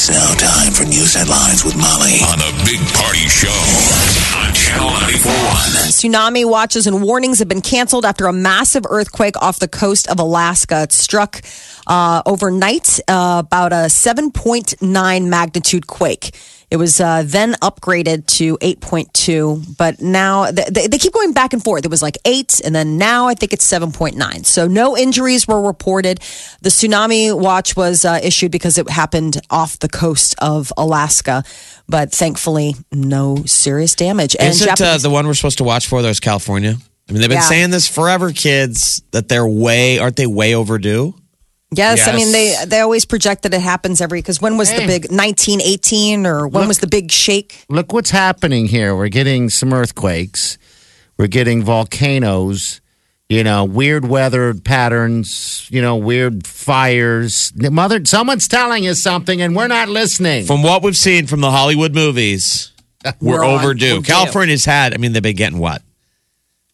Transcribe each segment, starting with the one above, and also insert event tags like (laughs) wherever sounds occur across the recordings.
It's now time for news headlines with Molly. On the Big Party Show on Channel 941. Tsunami watches and warnings have been canceled after a massive earthquake off the coast of Alaska. It struck uh, overnight, uh, about a 7.9 magnitude quake. It was uh, then upgraded to 8.2, but now th- they, they keep going back and forth. It was like 8, and then now I think it's 7.9. So no injuries were reported. The tsunami watch was uh, issued because it happened off the coast of Alaska, but thankfully no serious damage. And Isn't uh, the one we're supposed to watch for though is California? I mean, they've been Yeah. saying this forever, kids, that they're way, aren't they way overdue? Yes, I mean they they always project that it happens every because when was the big 1918 or when Look. was the big shake? Look what's happening here. We're getting some earthquakes. We're getting volcanoes. You know, weird weather patterns. You know, weird fires. Mother, someone's telling us something, and we're not listening. From what we've seen from the Hollywood movies, (laughs) we're, We're overdue. we're due. California's had, I mean, they've been getting what?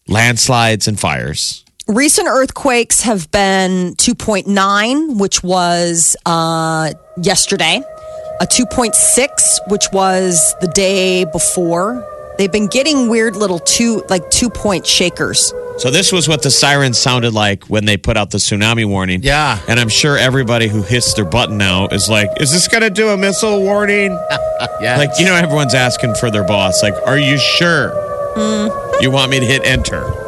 Landslides and fires. Recent earthquakes have been 2.9, which was uh, yesterday, a 2.6, which was the day before. They've been getting weird little two like two point shakers. So this was what the sirens sounded like when they put out the tsunami warning. Yeah. And I'm sure everybody who hits their button now is like, is this going to do a missile warning? (laughs) yeah. Like, you know, everyone's asking for their boss. Like, are you sure mm. you want me to hit enter?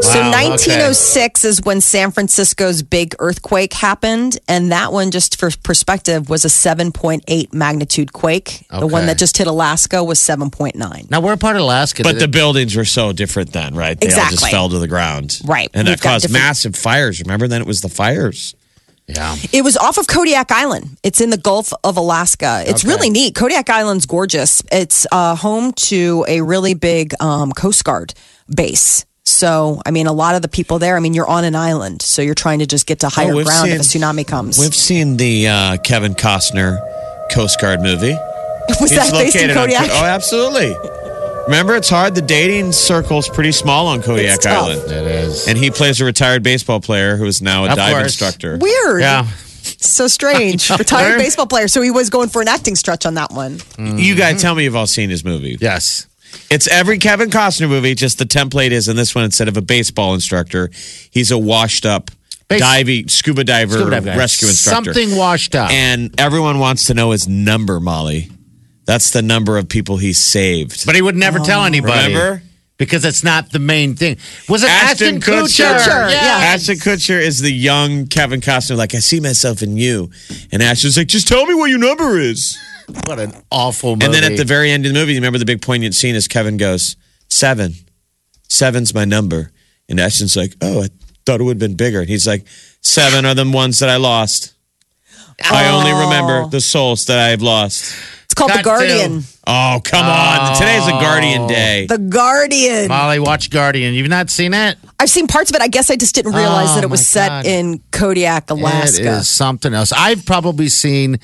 So Wow, okay. 1906 is when San Francisco's big earthquake happened, and that one, just for perspective, was a 7.8 magnitude quake. The one that just hit Alaska was 7.9. now we're part of Alaska. But the it- buildings were so different then, right? They all just fell to the ground. Right. And We've that caused different- massive fires. Remember then it was the fires. yeah. It was off of Kodiak Island. It's in the Gulf of Alaska. It's Okay. really neat. Kodiak Island's gorgeous. It's uh, home to a really big um, Coast Guard base. So, I mean, a lot of the people there, I mean, you're on an island. So you're trying to just get to higher Oh, we've ground if a tsunami comes. We've seen the uh, Kevin Costner Coast Guard movie. (laughs) Was that based in on Kodiak? oh, absolutely. Remember, it's hard. The dating circle's pretty small on Kodiak It's tough. Island. It is. And he plays a retired baseball player who is now a Of dive course. instructor. Weird. yeah. So strange. (laughs) Retired baseball player. So he was going for an acting stretch on that one. You guys tell me you've all seen his movie. Yes. It's every Kevin Costner movie, just the template is in this one, instead of a baseball instructor, he's a washed up Base- diving scuba diver Scuba dive guy. rescue instructor. Something washed up. And everyone wants to know his number, Molly. That's the number of people he saved. but he would never tell oh, anybody. Remember? Because it's not the main thing. Was it Ashton, Kutcher? Kutcher, yeah. Ashton Kutcher is the young Kevin Costner. Like, I see myself in you. And Ashton's like, just tell me what your number is. What an awful movie. And then at the very end of the movie, you remember the big poignant scene as Kevin goes, Seven. Seven's my number. And Ashton's like, Oh, I thought it would have been bigger. And he's like, Seven are the ones that I lost. I only oh. remember the souls that I have lost. It's called Got The Guardian. to. Oh, come on. Today's a Guardian oh. Day. The Guardian. Molly, watch Guardian. You've not seen it? I've seen parts of it. I guess I just didn't realize Oh, that it was set God. in Kodiak, Alaska. It is something else. I've probably seen.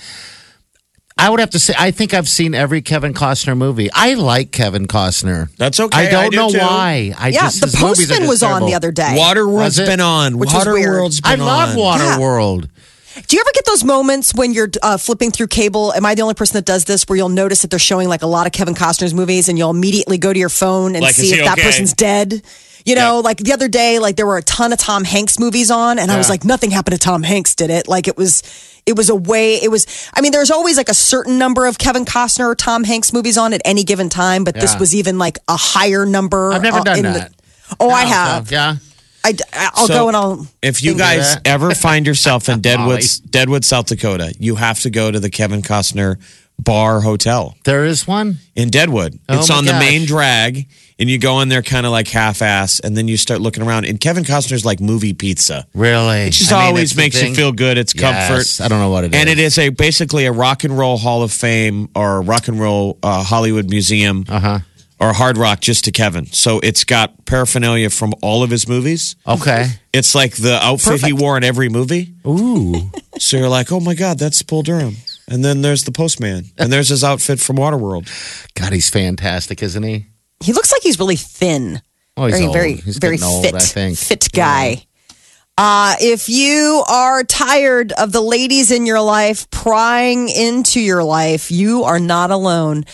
I would have to say, I think I've seen every Kevin Costner movie. I like Kevin Costner. That's okay. I don't I do know too. why. I yeah, just, The his movies Postman just was on the other day. Waterworld's Was it? been on. Which was weird. Waterworld's I been love on. Waterworld. Do you ever get those moments when you're uh, flipping through cable? Am I the only person that does this? Where you'll notice that they're showing like a lot of Kevin Costner's movies, and you'll immediately go to your phone and Like, see he if that person's dead. You know, Yeah. like the other day, like there were a ton of Tom Hanks movies on, and I was like, nothing happened to Tom Hanks, did it? Like it was, it was a way. It was. I mean, there's always like a certain number of Kevin Costner or Tom Hanks movies on at any given time, but this was even like a higher number. I've never uh, done in that. The, oh, I have. yeah. I, I'll So, go and I'll. If you guys ever find yourself in (laughs) Deadwood. Deadwood, South Dakota, you have to go to the Kevin Costner bar hotel There is one. in Deadwood. Oh it's on the main drag, and you go in there kind of like half ass, and then you start looking around. And Kevin Costner's like movie pizza. Really? It just I mean, always makes you feel good. It's comfort. I don't know what it is. And it is a basically a rock and roll Hall of Fame or rock and roll uh, Hollywood Museum Uh-huh. or Hard Rock just to Kevin. So it's got paraphernalia from all of his movies. Okay. It's like the outfit he wore in every movie. Ooh. (laughs) So you're like, oh my God, that's Bull Durham. And then there's the postman. And there's his outfit from Waterworld. God, he's fantastic, isn't he? He looks like he's really thin. Oh, he's very, old. very, He's very getting old, fit, I think. fit guy. Uh, if you are tired of the ladies in your life prying into your life, you are not alone.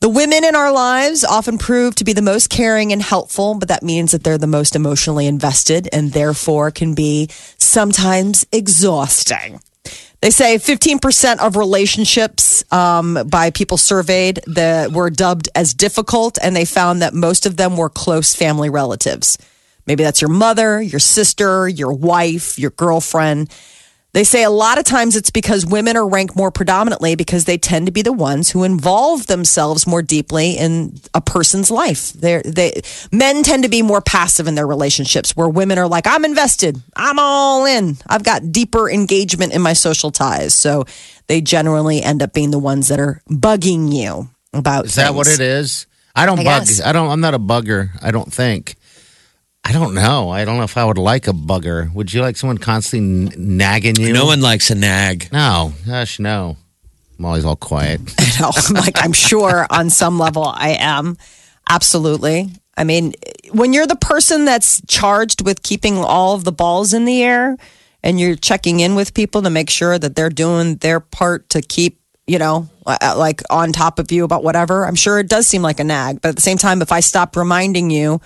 The women in our lives often prove to be the most caring and helpful, but that means that they're the most emotionally invested and therefore can be sometimes exhausting. They say 15% of relationships um, by people surveyed that were dubbed as difficult, and they found that most of them were close family relatives. Maybe that's your mother, your sister, your wife, your girlfriend. They say a lot of times it's because women are ranked more predominantly because they tend to be the ones who involve themselves more deeply in a person's life. They're, they men tend to be more passive in their relationships, where women are like, "I'm invested, I'm all in, I've got deeper engagement in my social ties." So they generally end up being the ones that are bugging you about. Is that what it is? I don't I bug. guess. I don't. I'm not a bugger. I don't think. I don't know. I don't know if I would like a bugger. Would you like someone constantly n- nagging you? No one likes a nag. No. Gosh, no. I'm always all quiet. (laughs) know. like I'm sure on some level I am. Absolutely. I mean, when you're the person that's charged with keeping all of the balls in the air and you're checking in with people to make sure that they're doing their part to keep, you know, uh, like on top of you about whatever, I'm sure it does seem like a nag. But at the same time, if I stop reminding you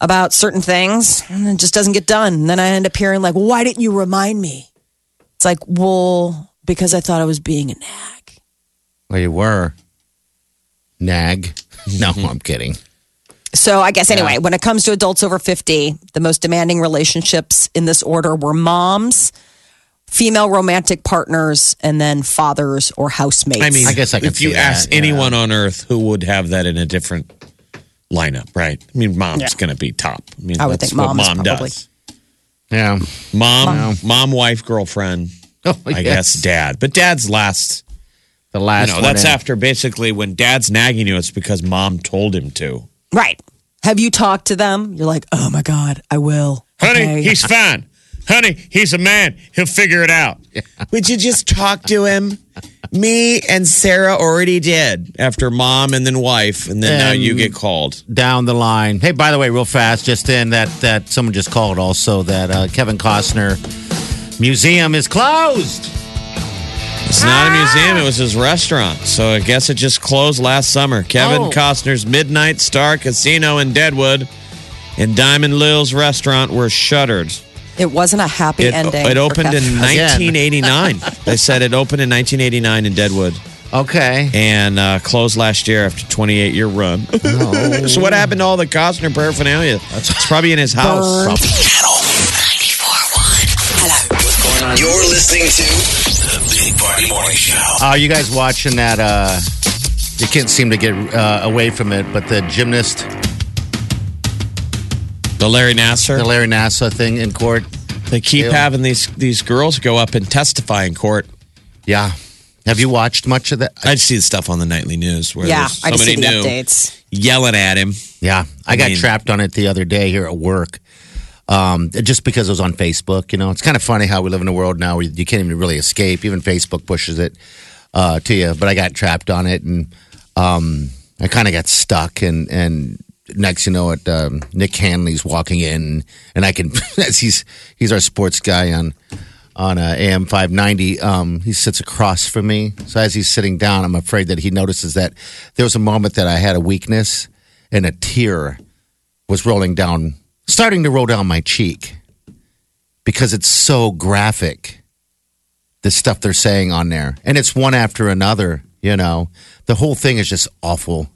about certain things, and it just doesn't get done, and then I end up hearing like, "Why didn't you remind me?" It's like, well, because I thought I was being a nag. well, you were. Nag. (laughs) No, I'm kidding. So I guess anyway, when it comes to adults over 50, the most demanding relationships in this order were moms, female romantic partners, and then fathers or housemates. I mean, I guess I can if you see ask yeah. anyone on earth who would have that in a different lineup, right? I mean, mom's going to be top. I mean, I would that's think what mom mom probably- does. Yeah. Mom, mom, wife, girlfriend. (laughs) Oh, I yes. guess dad, but dad's last. The You last know, one that's in. after basically when dad's nagging you. It's because mom told him to. right. Have you talked to them? You're like, oh my God, I will. Honey, Okay. he's fine. Honey, he's a man. He'll figure it out. (laughs) Would you just talk to him? Me and Sarah already did after mom and then wife, and then now you get called. down the line. Hey, by the way, real fast, just in that that someone just called also that uh, Kevin Costner museum is closed. It's not a museum, it was his restaurant. So I guess it just closed last summer. Kevin Oh. Costner's Midnight Star Casino in Deadwood and Diamond Lil's restaurant were shuttered. It wasn't a happy It, ending. it opened in 1989. (laughs) they said it opened in 1989 in Deadwood Okay. and uh, closed last year after 28 year run. (laughs) Oh. (laughs) so what happened to all the Costner paraphernalia? It's probably in his house. Channel 94.1. You're listening to the Big Party Morning Show. Are you guys watching that? Uh, you can't seem to get uh, away from it, but the gymnast, The Larry Nassar. the Larry Nassar thing in court. They keep Ew. having these these girls go up and testify in court. Yeah. Have you watched much of that? I see the stuff on the nightly news where Yeah, there's I just somebody see the new updates. yelling at him. Yeah, I, I got mean- trapped on it the other day here at work. Um, just because it was on Facebook, you know, it's kind of funny how we live in a world now where you can't even really escape. Even Facebook pushes it uh, to you. But I got trapped on it, and um, I kind of got stuck. And and next, you know, it um, Nick Hanley's walking in, and I can (laughs) as he's he's our sports guy on on uh, AM five ninety. Um, he sits across from me, so as he's sitting down, I'm afraid that he notices that there was a moment that I had a weakness, and a tear was rolling down, starting to roll down my cheek because it's so graphic. The stuff they're saying on there, and it's one after another. You know, the whole thing is just awful,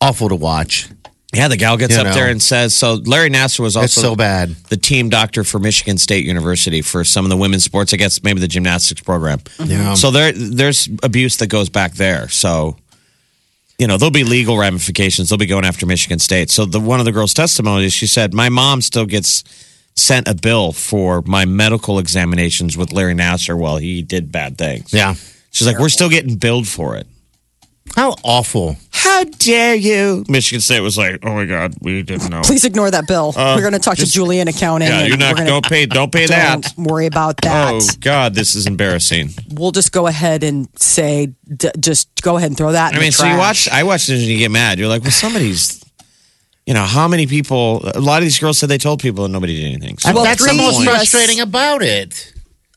awful to watch. Yeah, the gal gets You up know. there and says, so Larry Nassar was also It's so bad. the team doctor for Michigan State University for some of the women's sports, I guess maybe the gymnastics program. Mm-hmm. Yeah. So there there's abuse that goes back there. So you know, there'll be legal ramifications. They'll be going after Michigan State. So the one of the girls' testimonies, she said, My mom still gets sent a bill for my medical examinations with Larry Nassar while he did bad things. Yeah. She's like, We're still getting billed for it. How awful. How dare you? Michigan State was like, Oh my God, we didn't know. Please ignore that bill. Uh, we're going to talk to just- Julie in accounting. Yeah, you're not gonna- don't pay don't pay that. Don't that. worry about that. Oh God, this is embarrassing. We'll just go ahead and say, d- just go ahead and throw that. In I mean, the so you watch. I watched it and you get mad. You're like, well, somebody's. You know how many people? A lot of these girls said they told people and nobody did anything. So Well, That's the most frustrating about it.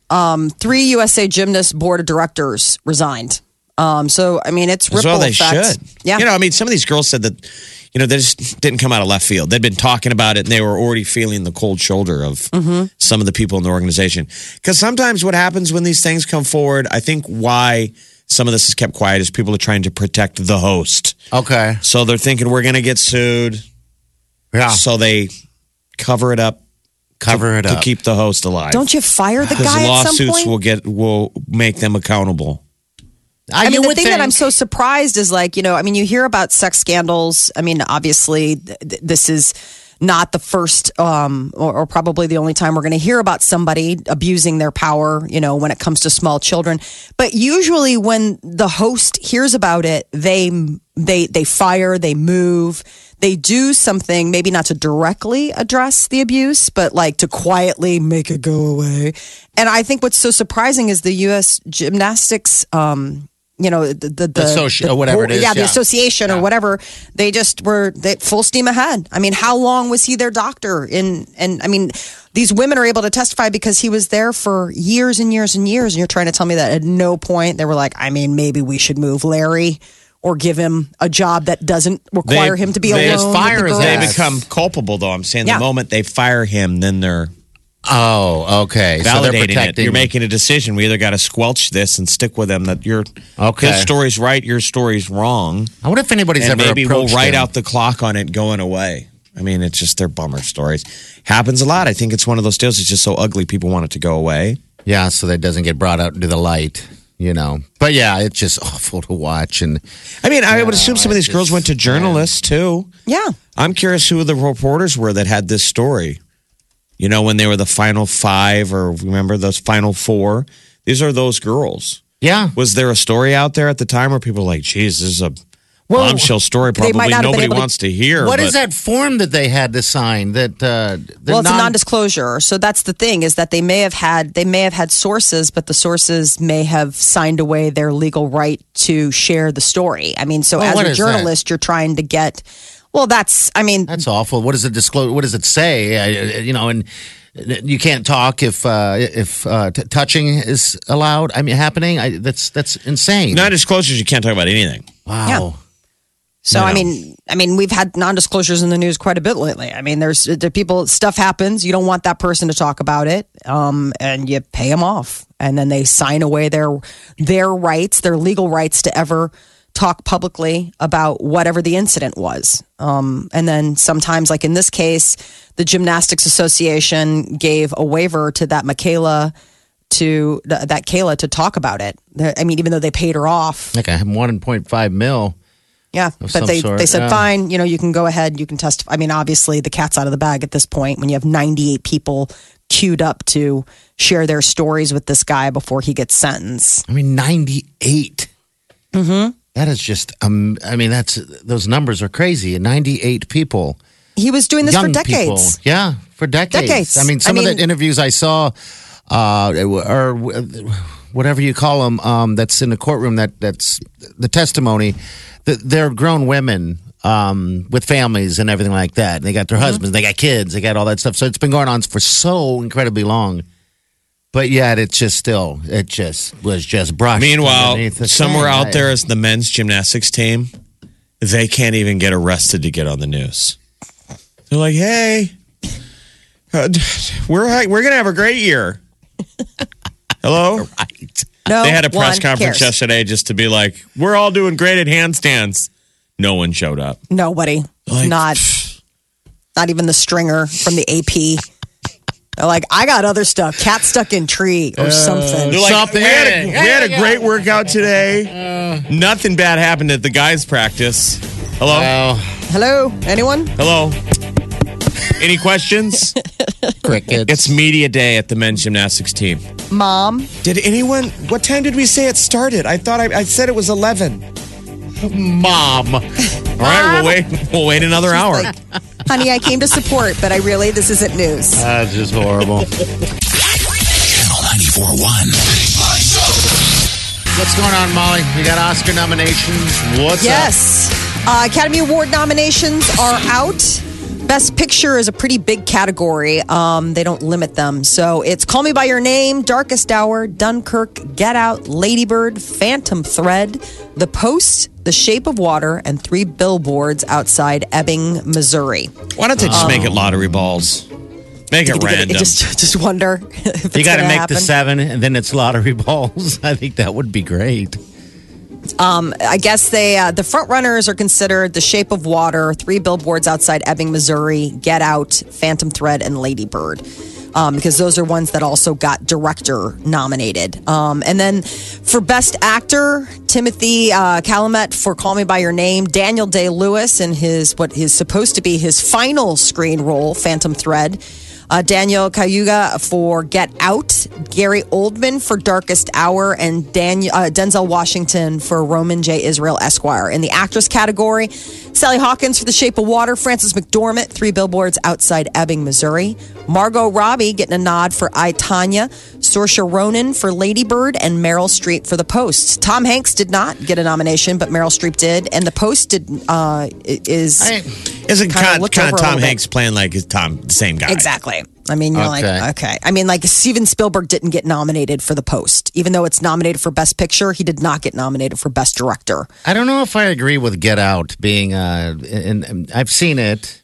Um, three USA Gymnast board of directors resigned. Um, so I mean, it's ripple well they effect. should. Yeah, You know, I mean, some of these girls said that. You know, they just didn't come out of left field. They'd been talking about it and they were already feeling the cold shoulder of Mm-hmm. some of the people in the organization. Because sometimes what happens when these things come forward, I think why some of this is kept quiet is people are trying to protect the host. Okay. So they're thinking we're going to get sued. Yeah. So they cover it up Cover it up to keep the host alive. don't you fire the because guy at some lawsuits point? will get will make them accountable. I you mean, the thing that I'm so surprised is like, you know, I mean, you hear about sex scandals. I mean, obviously, th- th- this is not the first um, or, or probably the only time we're going to hear about somebody abusing their power, you know, when it comes to small children. But usually when the host hears about it, they they they fire, they move, they do something maybe not to directly address the abuse, but like to quietly make it go away. And I think what's so surprising is the US gymnastics um you know the the, the, Associ- the or whatever it is, yeah, the yeah. association or whatever they just were they, full steam ahead i mean how long was he their doctor in and i mean these women are able to testify because he was there for years and years and years and you're trying to tell me that at no point they were like i mean maybe we should move larry or give him a job that doesn't require They- him to be they- alone. fire with the his. They become culpable, though. I'm saying Yeah. the moment they fire him, then they're Oh, okay. so they're validating it. You're making a decision. We either got to squelch this and stick with them that your Okay. his story's right, your story's wrong, I wonder if anybody's and ever maybe we'll write him. out the clock on it going away. I mean, it's just they're bummer stories. Happens a lot. I think it's one of those deals. It's just so ugly. People want it to go away. Yeah, so that it doesn't get brought out into the light, you know. But yeah, it's just (laughs) awful to watch. And I mean, I would assume some of I these girls went to journalists too. yeah I'm curious who the reporters were that had this story. You know, when they were the final five, or remember those final four? These are those girls. yeah, Was there a story out there at the time where people were like, geez, this is a Well, bombshell story they might probably not have been nobody able to- wants to hear. what but is that form that they had to sign? That uh, well, it's a non- non-disclosure. So that's the thing is that they may have had they may have had sources, but the sources may have signed away their legal right to share the story. I mean, so Well, as a is that? journalist, you're trying to get. Well, that's. I mean, That's awful. What does it disclose? What does it say? Uh, you know, and you can't talk if uh, if uh, t- touching is allowed. I mean, happening. I, that's that's insane. non disclosures? You can't talk about anything. wow. So No. I mean, I mean, we've had non-disclosures in the news quite a bit lately. I mean, there's the people stuff happens. You don't want that person to talk about it, um, and you pay them off, and then they sign away their their rights, their legal rights to ever talk publicly about whatever the incident was. Um, and then sometimes, like in this case, the Gymnastics Association gave a waiver to that Michaela to th- that Kayla to talk about it. I mean, even though they paid her off. Like a one point five mil. Yeah, but they sort, they said yeah. fine. You know, you can go ahead. You can testify. I mean, obviously, the cat's out of the bag at this point when you have 98 people queued up to share their stories with this guy before he gets sentenced. I mean, ninety eight. Mm-hmm. Is just. Um, I mean, that's those numbers are crazy. Ninety eight people. He was doing this for decades. People. Yeah, for decades. Decades. I mean, I some of mean- the interviews I saw, uh, or whatever you call them, um, that's in the courtroom. That that's the testimony. That they're grown women um, with families and everything like that. They got their Mm-hmm. husbands, they got kids, they got all that stuff. So it's been going on for so incredibly long. But yet, it's just still, it just was just brushed. Meanwhile, the somewhere thing. out there is the men's gymnastics team. They can't even get arrested to get on the news. They're like, "Hey, uh, we're we're gonna have a great year." Hello. (laughs) Right. No, They had a press conference cares. yesterday just to be like, "We're all doing great at handstands." No one showed up. Nobody. Like- not not even the stringer from the AP. They're like, I got other stuff. Cat stuck in tree or uh, something. Like, Something. we had a, we had a hey, great workout today. Uh, nothing bad happened at the guys' practice. Hello? Hello? Anyone? Hello? Any questions? (laughs) crickets. it's media day at the men's gymnastics team. Mom? Did anyone, what time did we say it started? I thought I, I said it was 11. mom. All right, we'll wait, we'll wait another hour. Like, honey, I came to support, but I really, this isn't news. That's just horrible. Channel 94.1. What's going on, Molly? You got Oscar nominations. What's Yes. Uh, Academy Award nominations are out. Best Picture is a pretty big category. Um, they don't limit them. So it's Call Me By Your Name, Darkest Hour, Dunkirk, Get Out, Ladybird, Phantom Thread, The Post, The Shape of Water, and three billboards outside Ebbing, Missouri. Why don't they just make it lottery balls? Make it random. Just, (laughs) just wonder (laughs) if You got to make happen. the seven, and then it's lottery (laughs) balls. I think that would be great. I guess they uh, the front runners are considered The Shape of Water, Three Billboards Outside Ebbing, Missouri, Get Out, Phantom Thread, and Ladybird. Um, because those are ones that also got director nominated. Um, and then for Best Actor, Timothy uh, Chalamet for Call Me by Your Name, Daniel Day Lewis in his what is supposed to be his final screen role, Phantom Thread. Uh, Daniel Kaluuya for Get Out, Gary Oldman for Darkest Hour, and Daniel, uh, Denzel Washington for Roman J. Israel Esquire. In the actress category, Sally Hawkins for The Shape of Water, Frances McDormand, Three Billboards Outside Ebbing, Missouri, Margot Robbie getting a nod for I, Tanya, Saoirse Ronan for Lady Bird, and Meryl Streep for The Post. Tom Hanks did not get a nomination, but Meryl Streep did, and The Post did uh, is Isn't kinda kind, over Tom little bit. Hanks playing like his Tom, the same guy? Exactly. I mean, you're Okay. like, okay. I mean, like Steven Spielberg didn't get nominated for The Post, even though it's nominated for Best Picture. He did not get nominated for Best Director. I don't know if I agree with Get Out being, uh, and, and I've seen it.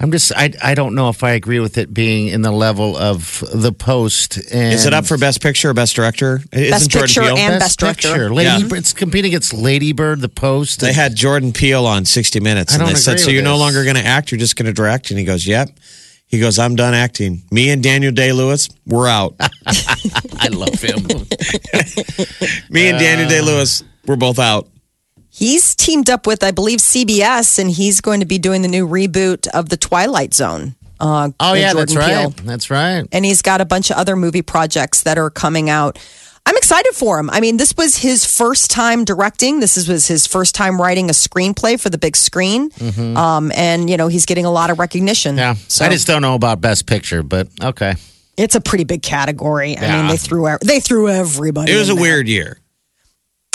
I'm just, I, I don't know if I agree with it being in the level of the post. And Is it up for Best Picture or Best Director? Isn't Best Jordan Picture Peele? and- Best Director. Picture? Lady, Yeah. It's competing against Lady Bird, the post. They had Jordan Peele on 60 Minutes, I and don't they said, "So you're no longer going to act; you're just going to direct." And he goes, "Yep." He goes, "I'm done acting. Me and Daniel Day Lewis, we're out. (laughs) (laughs) I love him. Me and Daniel Day Lewis, we're both out." He's teamed up with, I believe, CBS, and he's going to be doing the new reboot of The Twilight Zone. Uh, oh, yeah, that's right. Peele. That's right. and he's got a bunch of other movie projects that are coming out. I'm excited for him. I mean, this was his first time directing. This was his first time writing a screenplay for the big screen. Um, and, you know, he's getting a lot of recognition. Mm-hmm. Yeah. So I just don't know about Best Picture, but okay. it's a pretty big category. I mean, they threw they threw everybody. It was a there. weird year.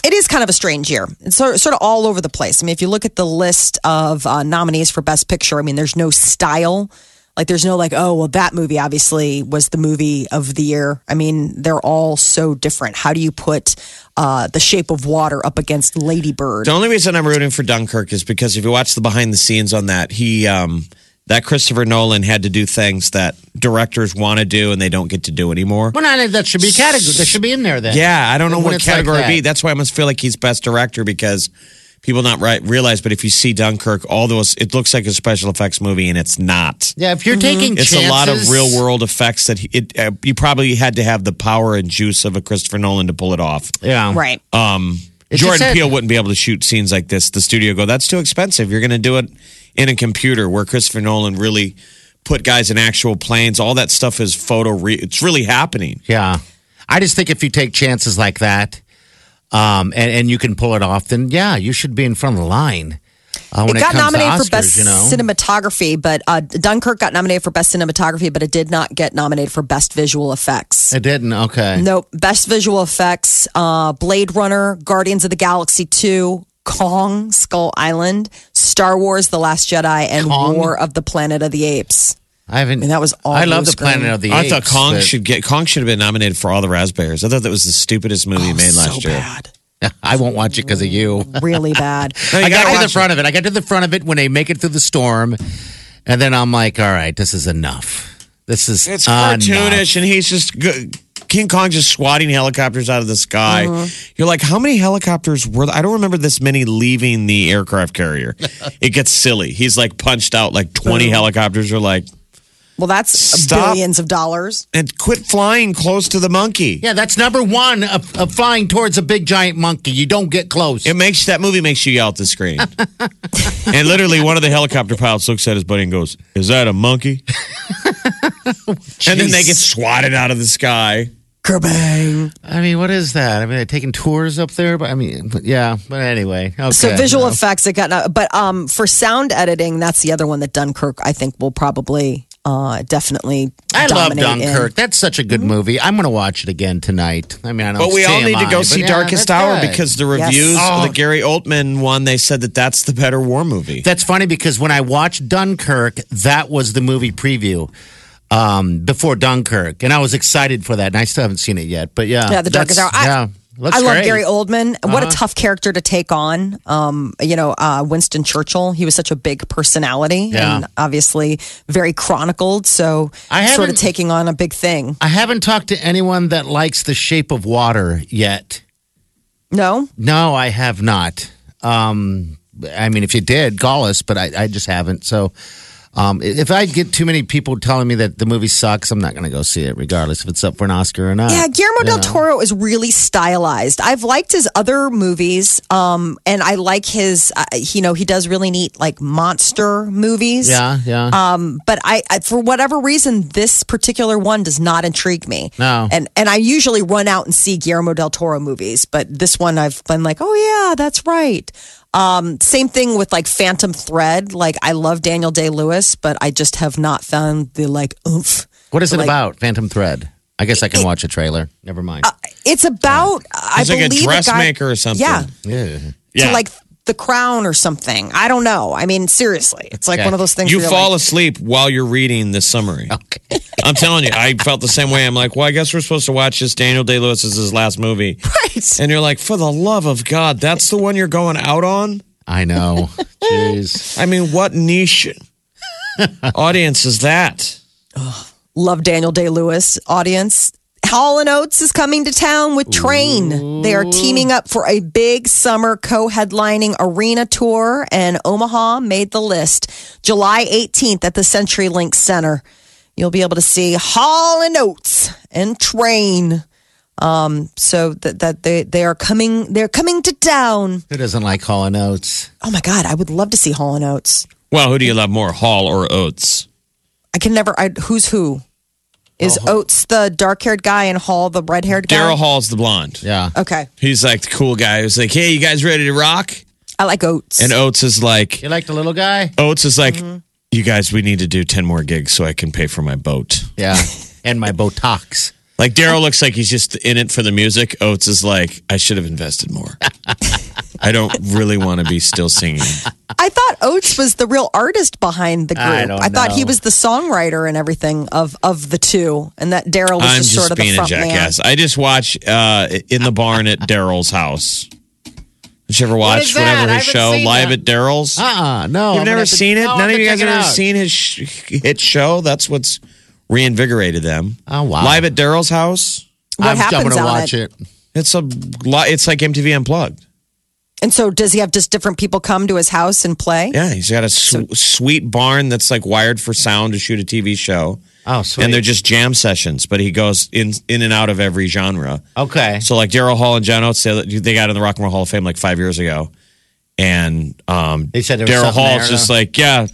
It is kind of a strange year. It's sort, of all over the place. I mean, if you look at the list of uh, nominees for Best Picture, I mean, there's no style. Like, there's no like, oh, well, that movie obviously was the movie of the year. I mean, they're all so different. How do you put uh, The Shape of Water up against Lady Bird? The only reason I'm rooting for Dunkirk is because if you watch the behind the scenes on that, he um, that Christopher Nolan had to do things that directors want to do and they don't get to do anymore. Well, no, that should be category. That should be in there then. Yeah, I don't know what it's like category it'd be. That's why I must feel like he's best director because people not right realize. But if you see Dunkirk, all those it looks like a special effects movie and it's not. Yeah, if you're taking It's chances, a lot of real world effects that he, it. Uh, you probably had to have the power and juice of a Christopher Nolan to pull it off. Yeah. Right. Um, Jordan just that- Peele wouldn't be able to shoot scenes like this. The studio go, that's too expensive. You're going to do it in a computer. Where Christopher Nolan really put guys in actual planes. All that stuff is photo. Re- it's really happening. Yeah. I just think if you take chances like that, um, and, and you can pull it off, then yeah, you should be in front of the line. Uh, when it it, got comes nominated Oscars, for best you know? cinematography, but uh, Dunkirk got nominated for best cinematography, but it did not get nominated for best visual effects. It didn't. Okay. Nope. Best visual effects: uh, Blade Runner, Guardians of the Galaxy Two, Kong, Skull Island, Star Wars: The Last Jedi, and Kong? War of the Planet of the Apes. I haven't. mean, that was all I love blue the Planet of the Apes. I thought Kong but should get Kong should have been nominated for all the raspberries. I thought that was the stupidest movie oh, made last Oh, so year. bad, (laughs) I won't watch it because of you. Mm, really bad. (laughs) No, you I got gotta the watch front of it. I got to the front of it when they make it through the storm, and then I'm like, all right, this is enough. This is It's enough. cartoonish, and he's just good. King Kong just swatting helicopters out of the sky. Uh-huh. You're like, how many helicopters were? There? I don't remember this many leaving the aircraft carrier. (laughs) it gets silly. He's like punched out like 20 uh-huh. helicopters. Are like, Well, that's Stop. billions of dollars. and quit flying close to the monkey. Yeah, that's number one of, of flying towards a big giant monkey. You don't get close. It makes that movie makes you yell at the screen. (laughs) and literally, one of the helicopter pilots looks at his buddy and goes, "Is that a monkey?" (laughs) and then they get swatted out of the sky. Kerbang. I mean, what is that? I mean, they're taking tours up there, but I mean, but yeah. But anyway, okay. So visual no. effects, it got, but um, for sound editing, that's the other one that Dunkirk, I think, will probably uh, definitely. I love dominate in. Dunkirk. That's such a good movie. I'm going to watch it again tonight. I mean, I don't. But we all need to go I, see yeah, Darkest Hour good. because the Yes. reviews Oh. of the Gary Oldman one, they said that that's the better war movie. That's funny because when I watched Dunkirk, that was the movie preview um, before Dunkirk, and I was excited for that. And I still haven't seen it yet, but yeah, Yeah, the Hour. I- yeah, looks I love great. Gary Oldman. What a Uh-huh. tough character to take on. Um, you know, uh, Winston Churchill. He was such a big personality Yeah. and obviously very chronicled. So I sort of taking on a big thing. I haven't talked to anyone that likes The Shape of Water yet. No, No, I have not. Um, I mean, if you did, call us, but I, I just haven't. So, um, if I get too many people telling me that the movie sucks, I'm not going to go see it, regardless if it's up for an Oscar or not. Yeah, Guillermo You del? Toro is really stylized. I've liked his other movies, um, and I like his. Uh, you know, he does really neat like monster movies. Yeah, yeah. Um, but I, I, for whatever reason, this particular one does not intrigue me. No. And and I usually run out and see Guillermo del Toro movies, but this one I've been like, oh yeah, that's right. Um, same thing with like Phantom Thread. Like I love Daniel Day Lewis, but I just have not found the like oomph. what is it like- about? Phantom Thread. I guess I can watch a trailer. Never mind. It's about I He's like a believe guy- dressmaker or something. Yeah, yeah. Yeah. to like the crown or something. I don't know. I mean, seriously, it's like Okay. one of those things. You where you're fall like, asleep while you're reading the summary. Okay. (laughs) I'm telling you, I felt the same way. I'm like, well, I guess we're supposed to watch this. Daniel Day Lewis is his last movie. right. And you're like, for the love of God, that's the one you're going out on? I know. (laughs) Jeez. I mean, what niche (laughs) audience is that? Love Daniel Day Lewis audience. Hall and Oates is coming to town with Train. They are teaming up for a big summer co-headlining arena tour, and Omaha made the list. July 18th at the CenturyLink Center. You'll be able to see Hall and Oates and Train. Um, so that that they they are coming. They're coming to town. Who doesn't like Hall and Oates? Oh my God, I would love to see Hall and Oates. Well, who do you love more, Hall or Oates? I can never. I, who's who? Is Oates the dark-haired guy and Hall the red-haired guy? Daryl Hall's the blonde. Yeah. Okay, He's like the cool guy who's like, hey, you guys ready to rock? I like Oates. And Oates is like, You like the little guy? Oates is like, Mm-hmm. you guys, we need to do 10 more gigs so I can pay for my boat. Yeah. (laughs) and my Botox. Like Daryl looks like he's just in it for the music. Oates is like, I should have invested more. (laughs) I don't really want to be still singing. I thought Oates was the real artist behind the group. I don't thought he was the songwriter and everything of of the two, and that Daryl was I'm just, just sort of the being a front man. I just watch uh, in the barn at Daryl's house. Did you ever watch is that? whatever I his show live that. at Daryl's? Uh-uh. No. You've I'm never have to- seen it? No, None of you guys have ever seen his sh- hit show? That's what's reinvigorated them. Oh, wow. Live at Daryl's house. What I'm, happens I'm gonna watch it? it. It's a lot. It's like MTV Unplugged. And so, does he have just different people come to his house and play? Yeah, he's got a su- sweet barn that's like wired for sound to shoot a TV show. Oh, sweet. And they're just jam sessions, but he goes in in and out of every genre. Okay. So like Daryl Hall and John Oates, they, they got in the Rock and Roll Hall of Fame like five years ago, and um, They said Daryl Hall's there, just though. like, yeah,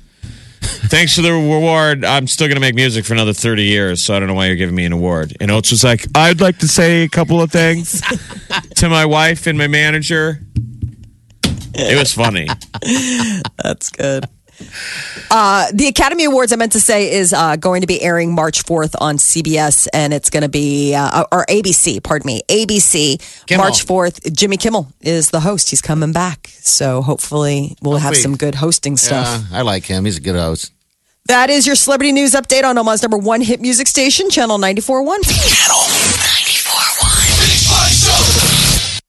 thanks for the reward. I'm still gonna make music for another thirty years, so I don't know why you're giving me an award. And Oates was like, I'd like to say a couple of things (laughs) to my wife and my manager. It was funny. (laughs) That's good. Uh, the Academy Awards, I meant to say, is uh, going to be airing March 4th on CBS, and it's going to be, uh, or ABC, pardon me, ABC, Kimmel. March 4th. Jimmy Kimmel is the host. He's coming back. So hopefully we'll have Hopefully. some good hosting stuff. Yeah, I like him. He's a good host. That is your celebrity news update on Omaha's number one hit music station, Channel 94.1. Channel 94.1.